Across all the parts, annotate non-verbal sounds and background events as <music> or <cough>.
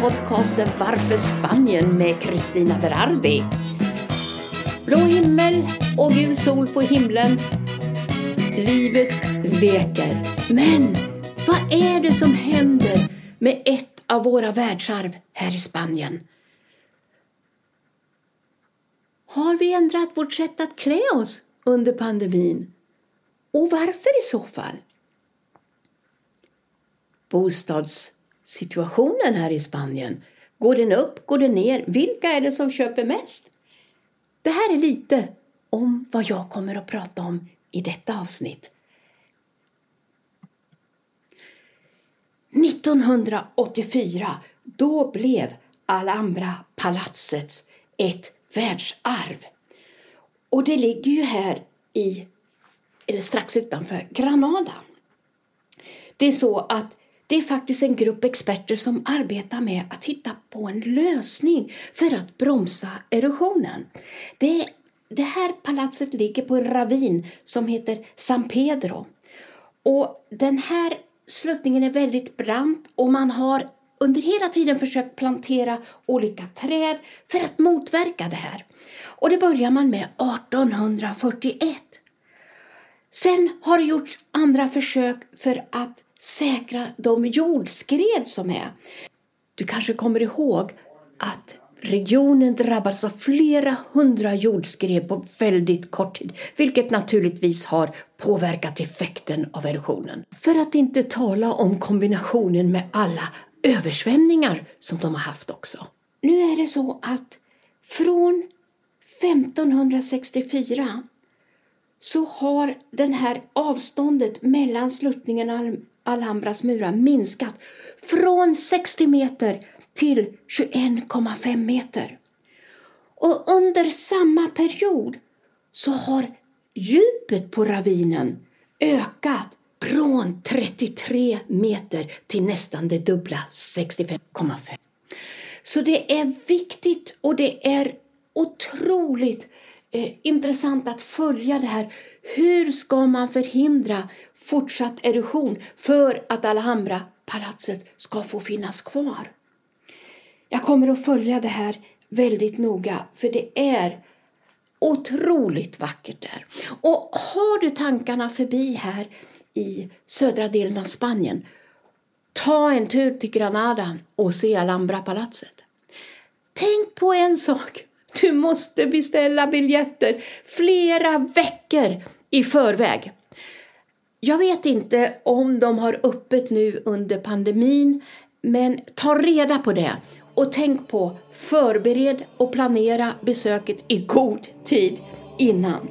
podcasten Varför Spanien med Kristina Berardi. Blå himmel och gul sol på himlen. Livet leker. Men vad är det som händer med ett av våra världsarv här i Spanien? Har vi ändrat vårt sätt att klä oss under pandemin? Och varför i så fall? Situationen här i Spanien. Går den upp? Går den ner? Vilka är det som köper mest? Det här är lite om vad jag kommer att prata om i detta avsnitt. 1984, då blev Alhambra-palatset ett världsarv. Och det ligger ju här i, eller strax utanför, Granada. Det är så att det är faktiskt en grupp experter som arbetar med att hitta på en lösning för att bromsa erosionen. Det, det här palatset ligger på en ravin som heter San Pedro. Och den här sluttningen är väldigt brant och man har under hela tiden försökt plantera olika träd för att motverka det här. Och det börjar man med 1841. Sen har det gjorts andra försök för att säkra de jordskred som är. Du kanske kommer ihåg att regionen drabbades av flera hundra jordskred på väldigt kort tid, vilket naturligtvis har påverkat effekten av erosionen. För att inte tala om kombinationen med alla översvämningar som de har haft också. Nu är det så att från 1564 så har det här avståndet mellan sluttningen Alhambras murar minskat från 60 meter till 21,5 meter. Och under samma period så har djupet på ravinen ökat från 33 meter till nästan det dubbla, 65,5. Så det är viktigt och det är otroligt eh, intressant att följa det här. Hur ska man förhindra fortsatt erosion för att Alhambra-palatset ska få finnas kvar? Jag kommer att följa det här väldigt noga för det är otroligt vackert där. Och har du tankarna förbi här i södra delen av Spanien, ta en tur till Granada och se Alhambra-palatset. Tänk på en sak. Du måste beställa biljetter flera veckor i förväg. Jag vet inte om de har öppet nu under pandemin, men ta reda på det. Och tänk på, förbered och planera besöket i god tid innan.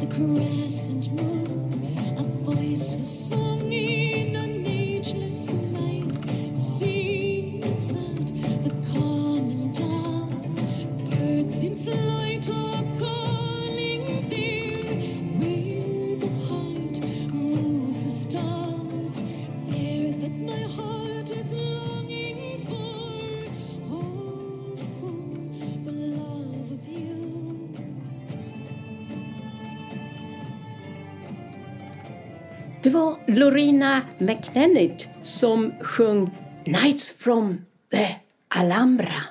the crescent moon, a voice, a song. Lorena McNennitt som sjöng Nights from the Alhambra.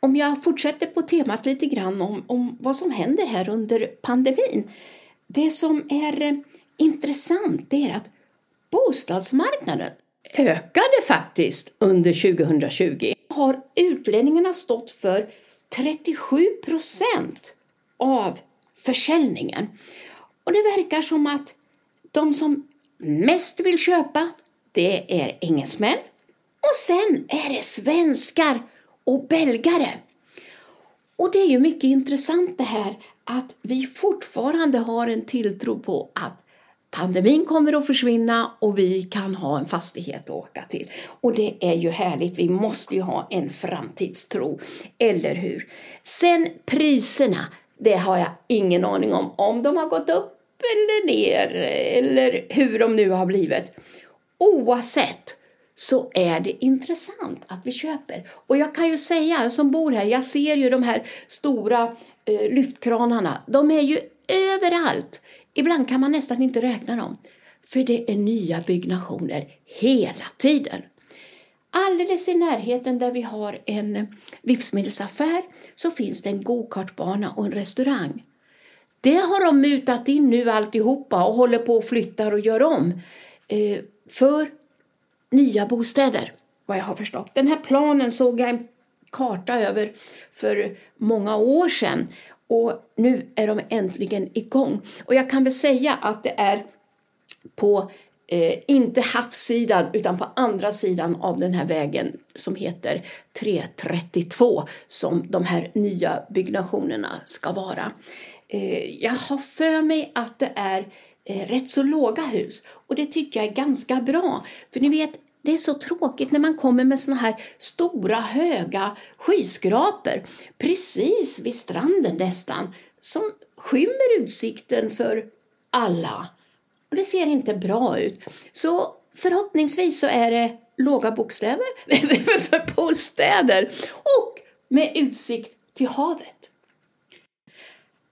Om jag fortsätter på temat lite grann om, om vad som händer här under pandemin. Det som är eh, intressant är att bostadsmarknaden ökade faktiskt under 2020. Har utlänningarna stått för 37 procent av försäljningen. Och det verkar som att de som mest vill köpa, det är engelsmän och sen är det svenskar och belgare. Och det är ju mycket intressant det här att vi fortfarande har en tilltro på att pandemin kommer att försvinna och vi kan ha en fastighet att åka till. Och det är ju härligt, vi måste ju ha en framtidstro, eller hur? Sen priserna, det har jag ingen aning om, om de har gått upp eller ner eller hur de nu har blivit. Oavsett så är det intressant att vi köper. Och jag kan ju säga, jag som bor här, jag ser ju de här stora eh, lyftkranarna. De är ju överallt. Ibland kan man nästan inte räkna dem. För det är nya byggnationer hela tiden. Alldeles i närheten där vi har en livsmedelsaffär så finns det en gokartbana och en restaurang. Det har de mutat in nu alltihopa och håller på och flyttar och gör om eh, för nya bostäder, vad jag har förstått. Den här planen såg jag en karta över för många år sedan och nu är de äntligen igång. Och jag kan väl säga att det är på, eh, inte havssidan, utan på andra sidan av den här vägen som heter 332 som de här nya byggnationerna ska vara. Eh, jag har för mig att det är eh, rätt så låga hus och det tycker jag är ganska bra. För ni vet, det är så tråkigt när man kommer med såna här stora höga skyskrapor precis vid stranden nästan som skymmer utsikten för alla. Och det ser inte bra ut. Så förhoppningsvis så är det låga bokstäver <laughs> för bostäder och med utsikt till havet.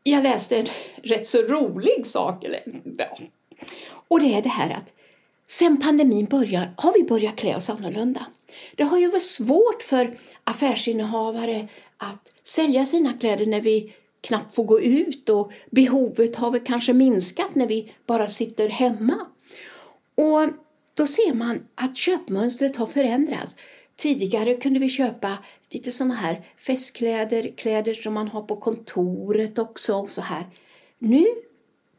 Jag läste en rätt så rolig sak. Eller, ja. Och det är det här att Sen pandemin börjar har vi börjat klä oss annorlunda. Det har ju varit svårt för affärsinnehavare att sälja sina kläder när vi knappt får gå ut och behovet har väl kanske minskat när vi bara sitter hemma. Och då ser man att köpmönstret har förändrats. Tidigare kunde vi köpa lite sådana här festkläder, kläder som man har på kontoret också och så här. Nu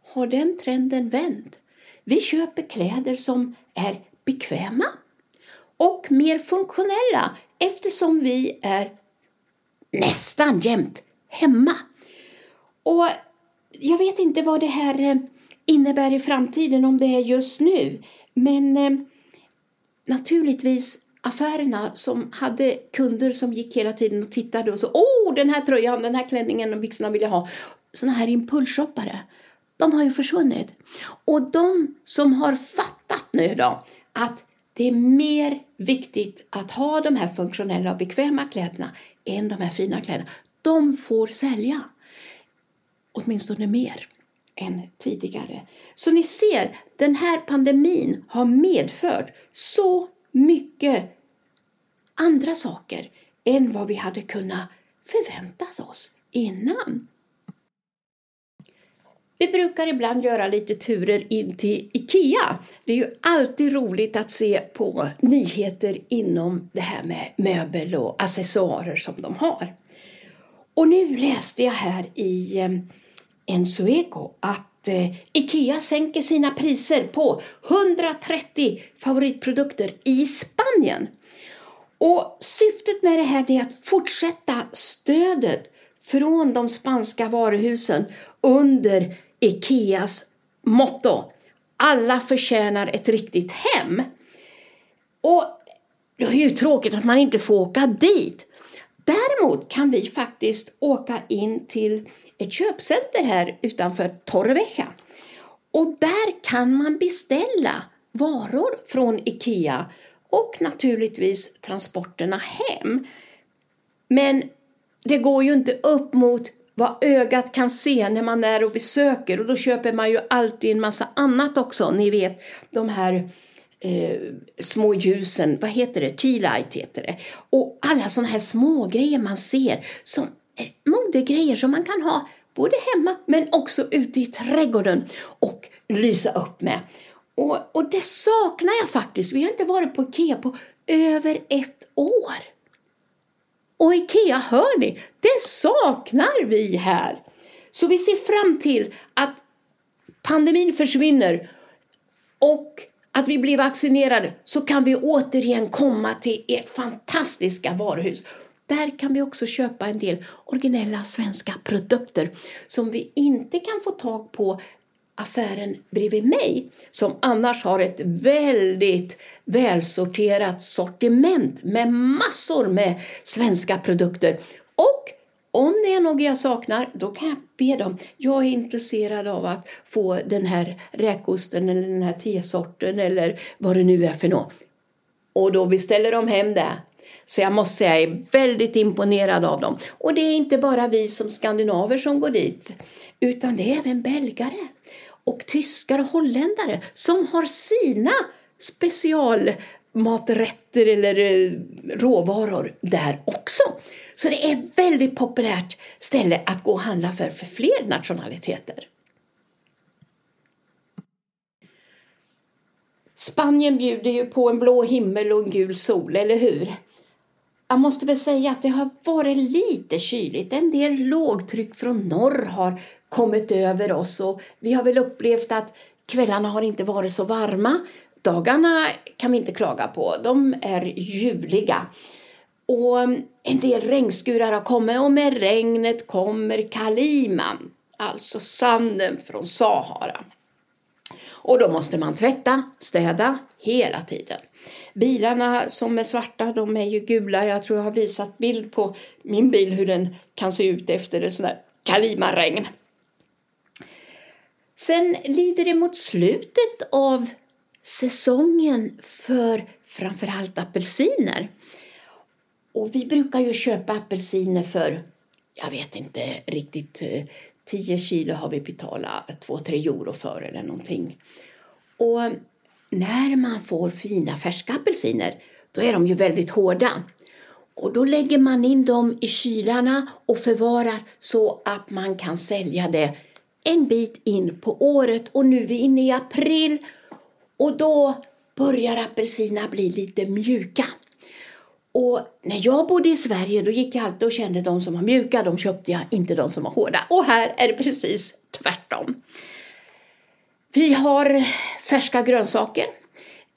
har den trenden vänt. Vi köper kläder som är bekväma och mer funktionella eftersom vi är nästan jämt hemma. Och jag vet inte vad det här eh, innebär i framtiden, om det är just nu. Men eh, naturligtvis affärerna som hade kunder som gick hela tiden och tittade och så åh den här tröjan, den här klänningen och byxorna vill jag ha. Sådana här impulsshoppare de har ju försvunnit. Och de som har fattat nu då att det är mer viktigt att ha de här funktionella och bekväma kläderna än de här fina kläderna, de får sälja. Åtminstone mer än tidigare. Så ni ser, den här pandemin har medfört så mycket andra saker än vad vi hade kunnat förvänta oss innan. Vi brukar ibland göra lite turer in till IKEA. Det är ju alltid roligt att se på nyheter inom det här med möbel och accessoarer som de har. Och nu läste jag här i eh, En Sueco att eh, IKEA sänker sina priser på 130 favoritprodukter i Spanien. Och syftet med det här är att fortsätta stödet från de spanska varuhusen under Ikeas motto. Alla förtjänar ett riktigt hem. Och det är ju tråkigt att man inte får åka dit. Däremot kan vi faktiskt åka in till ett köpcenter här utanför Torrevieja. Och där kan man beställa varor från Ikea och naturligtvis transporterna hem. Men det går ju inte upp mot vad ögat kan se när man är och besöker och då köper man ju alltid en massa annat också. Ni vet de här eh, små ljusen, vad heter det? Tea-light heter det. Och alla sådana här små grejer man ser som modegrejer som man kan ha både hemma men också ute i trädgården och lysa upp med. Och, och det saknar jag faktiskt. Vi har inte varit på Ikea på över ett år. Och IKEA, hör ni, det saknar vi här. Så vi ser fram till att pandemin försvinner och att vi blir vaccinerade så kan vi återigen komma till ert fantastiska varuhus. Där kan vi också köpa en del originella svenska produkter som vi inte kan få tag på affären bredvid mig som annars har ett väldigt välsorterat sortiment med massor med svenska produkter. Och om det är något jag saknar, då kan jag be dem. Jag är intresserad av att få den här räkosten eller den här tesorten eller vad det nu är för något. Och då beställer de hem det. Så jag måste säga, jag är väldigt imponerad av dem. Och det är inte bara vi som skandinaver som går dit, utan det är även belgare och tyskar och holländare som har sina specialmaträtter eller eh, råvaror där också. Så det är ett väldigt populärt ställe att gå och handla för, för fler nationaliteter. Spanien bjuder ju på en blå himmel och en gul sol, eller hur? Jag måste väl säga att det har varit lite kyligt. En del lågtryck från norr har kommit över oss och vi har väl upplevt att kvällarna har inte varit så varma. Dagarna kan vi inte klaga på, de är ljuvliga. Och mm, en del regnskurar har kommit och med regnet kommer kaliman, alltså sanden från Sahara. Och då måste man tvätta, städa hela tiden. Bilarna som är svarta, de är ju gula. Jag tror jag har visat bild på min bil hur den kan se ut efter ett sånt där kalimaregn. Sen lider det mot slutet av säsongen för framförallt apelsiner. Och vi brukar ju köpa apelsiner för, jag vet inte riktigt, eh, 10 kilo har vi betalat 2-3 euro för eller någonting. Och när man får fina färska apelsiner, då är de ju väldigt hårda. Och då lägger man in dem i kylarna och förvarar så att man kan sälja det en bit in på året. Och nu är vi inne i april och då börjar apelsinerna bli lite mjuka. Och när jag bodde i Sverige då gick jag alltid och kände de som var mjuka, de köpte jag, inte de som var hårda. Och här är det precis tvärtom. Vi har färska grönsaker.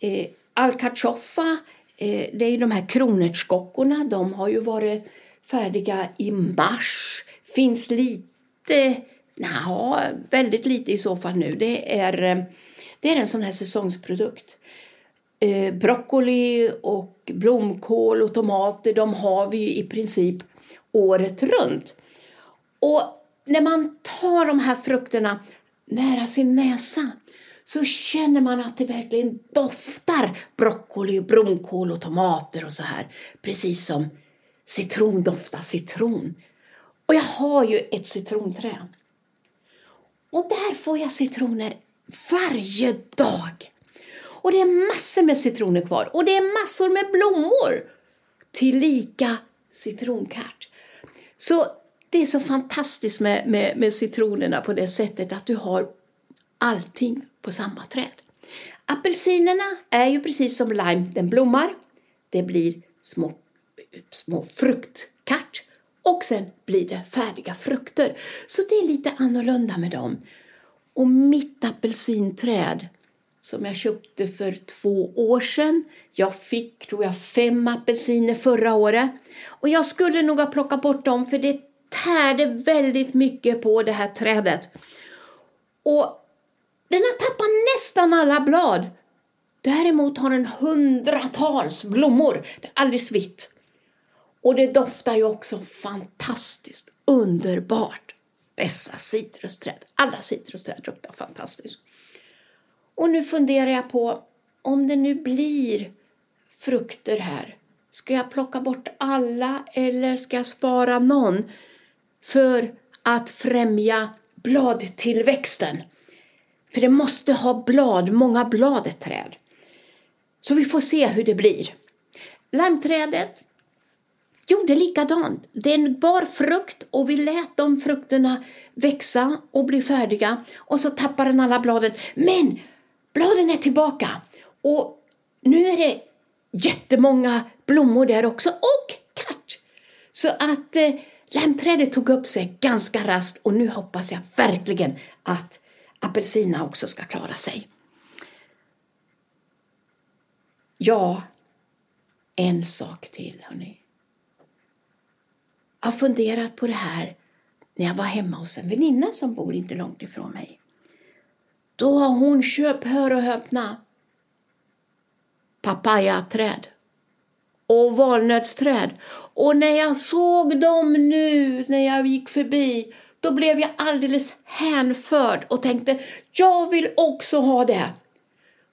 Eh, Alcachofa, eh, det är de här kronärtskockorna, de har ju varit färdiga i mars. Finns lite, nja, väldigt lite i så fall nu. Det är, eh, det är en sån här säsongsprodukt. Eh, broccoli och blomkål och tomater, de har vi i princip året runt. Och när man tar de här frukterna nära sin näsa så känner man att det verkligen doftar broccoli, blomkål och tomater och så här. Precis som citron doftar citron. Och jag har ju ett citronträd. Och där får jag citroner varje dag. Och det är massor med citroner kvar och det är massor med blommor. Tillika citronkärt. Så det är så fantastiskt med, med, med citronerna på det sättet att du har allting på samma träd. Apelsinerna är ju precis som lime, den blommar. Det blir små, små fruktkart och sen blir det färdiga frukter. Så det är lite annorlunda med dem. Och mitt apelsinträd som jag köpte för två år sedan. Jag fick, tror jag, fem apelsiner förra året. Och jag skulle nog ha plockat bort dem för det tärde väldigt mycket på det här trädet. Och den har tappat nästan alla blad. Däremot har den hundratals blommor. Det är alldeles vitt. Och det doftar ju också fantastiskt underbart. Dessa citrusträd. Alla citrusträd doftar fantastiskt. Och nu funderar jag på om det nu blir frukter här. Ska jag plocka bort alla eller ska jag spara någon för att främja bladtillväxten? För det måste ha blad, många blad ett träd. Så vi får se hur det blir. Lammträdet gjorde likadant. Den bar frukt och vi lät de frukterna växa och bli färdiga. Och så tappade den alla bladen. Men bladen är tillbaka. Och nu är det jättemånga blommor där också och katt. Så att eh, lämträdet tog upp sig ganska raskt och nu hoppas jag verkligen att apelsinerna också ska klara sig. Ja, en sak till hörni. Jag har funderat på det här när jag var hemma hos en väninna som bor inte långt ifrån mig. Då har hon köpt, hör och häpna, papayaträd och valnötsträd. Och när jag såg dem nu när jag gick förbi då blev jag alldeles hänförd och tänkte jag vill också ha det.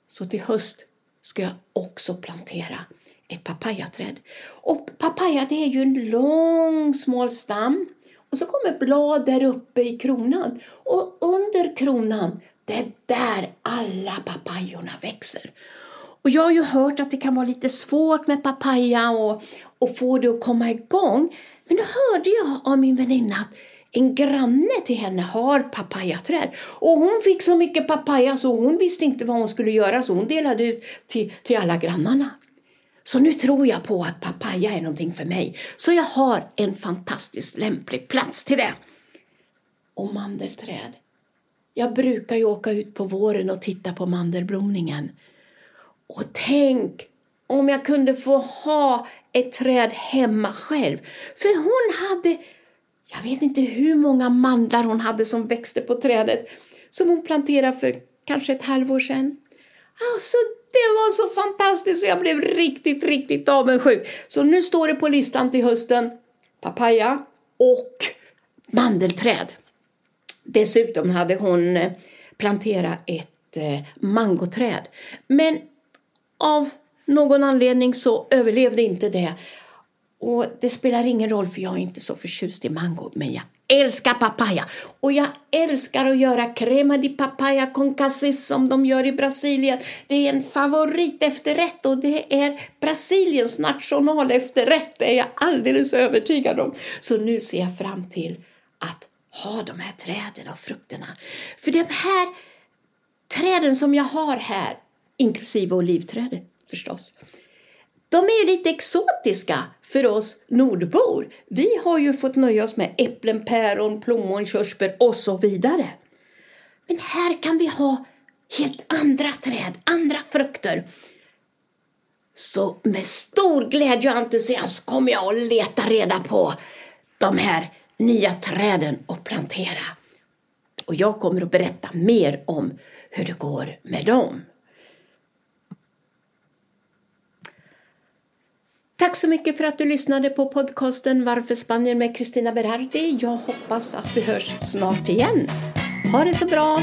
Så till höst ska jag också plantera ett papayaträd. Och papaya det är ju en lång smal stam och så kommer blad där uppe i kronan och under kronan det är där alla papajorna växer. Och jag har ju hört att det kan vara lite svårt med papaya och, och få det att komma igång. Men då hörde jag av min väninna att en granne till henne har papayaträd. Och hon fick så mycket papaya så hon visste inte vad hon skulle göra så hon delade ut till, till alla grannarna. Så nu tror jag på att papaya är någonting för mig. Så jag har en fantastiskt lämplig plats till det. Och mandelträd. Jag brukar ju åka ut på våren och titta på mandelblomningen. Och tänk om jag kunde få ha ett träd hemma själv. För hon hade, jag vet inte hur många mandlar hon hade som växte på trädet som hon planterade för kanske ett halvår sedan. Alltså, det var så fantastiskt så jag blev riktigt, riktigt avundsjuk. Så nu står det på listan till hösten papaya och mandelträd. Dessutom hade hon eh, planterat ett eh, mangoträd. Men av någon anledning så överlevde inte det. Och det spelar ingen roll för jag är inte så förtjust i mango. Men jag älskar papaya. Och jag älskar att göra crema di papaya con cassis som de gör i Brasilien. Det är en favoritefterrätt och det är Brasiliens nationalefterrätt. Det är jag alldeles övertygad om. Så nu ser jag fram till att ha de här träden och frukterna. För de här träden som jag har här, inklusive olivträdet förstås, de är lite exotiska för oss nordbor. Vi har ju fått nöja oss med äpplen, päron, plommon, körsbär och så vidare. Men här kan vi ha helt andra träd, andra frukter. Så med stor glädje och entusiasm kommer jag att leta reda på de här nya träden och plantera. Och jag kommer att berätta mer om hur det går med dem. Tack så mycket för att du lyssnade på podcasten Varför Spanien med Kristina Berardi. Jag hoppas att vi hörs snart igen. Ha det så bra!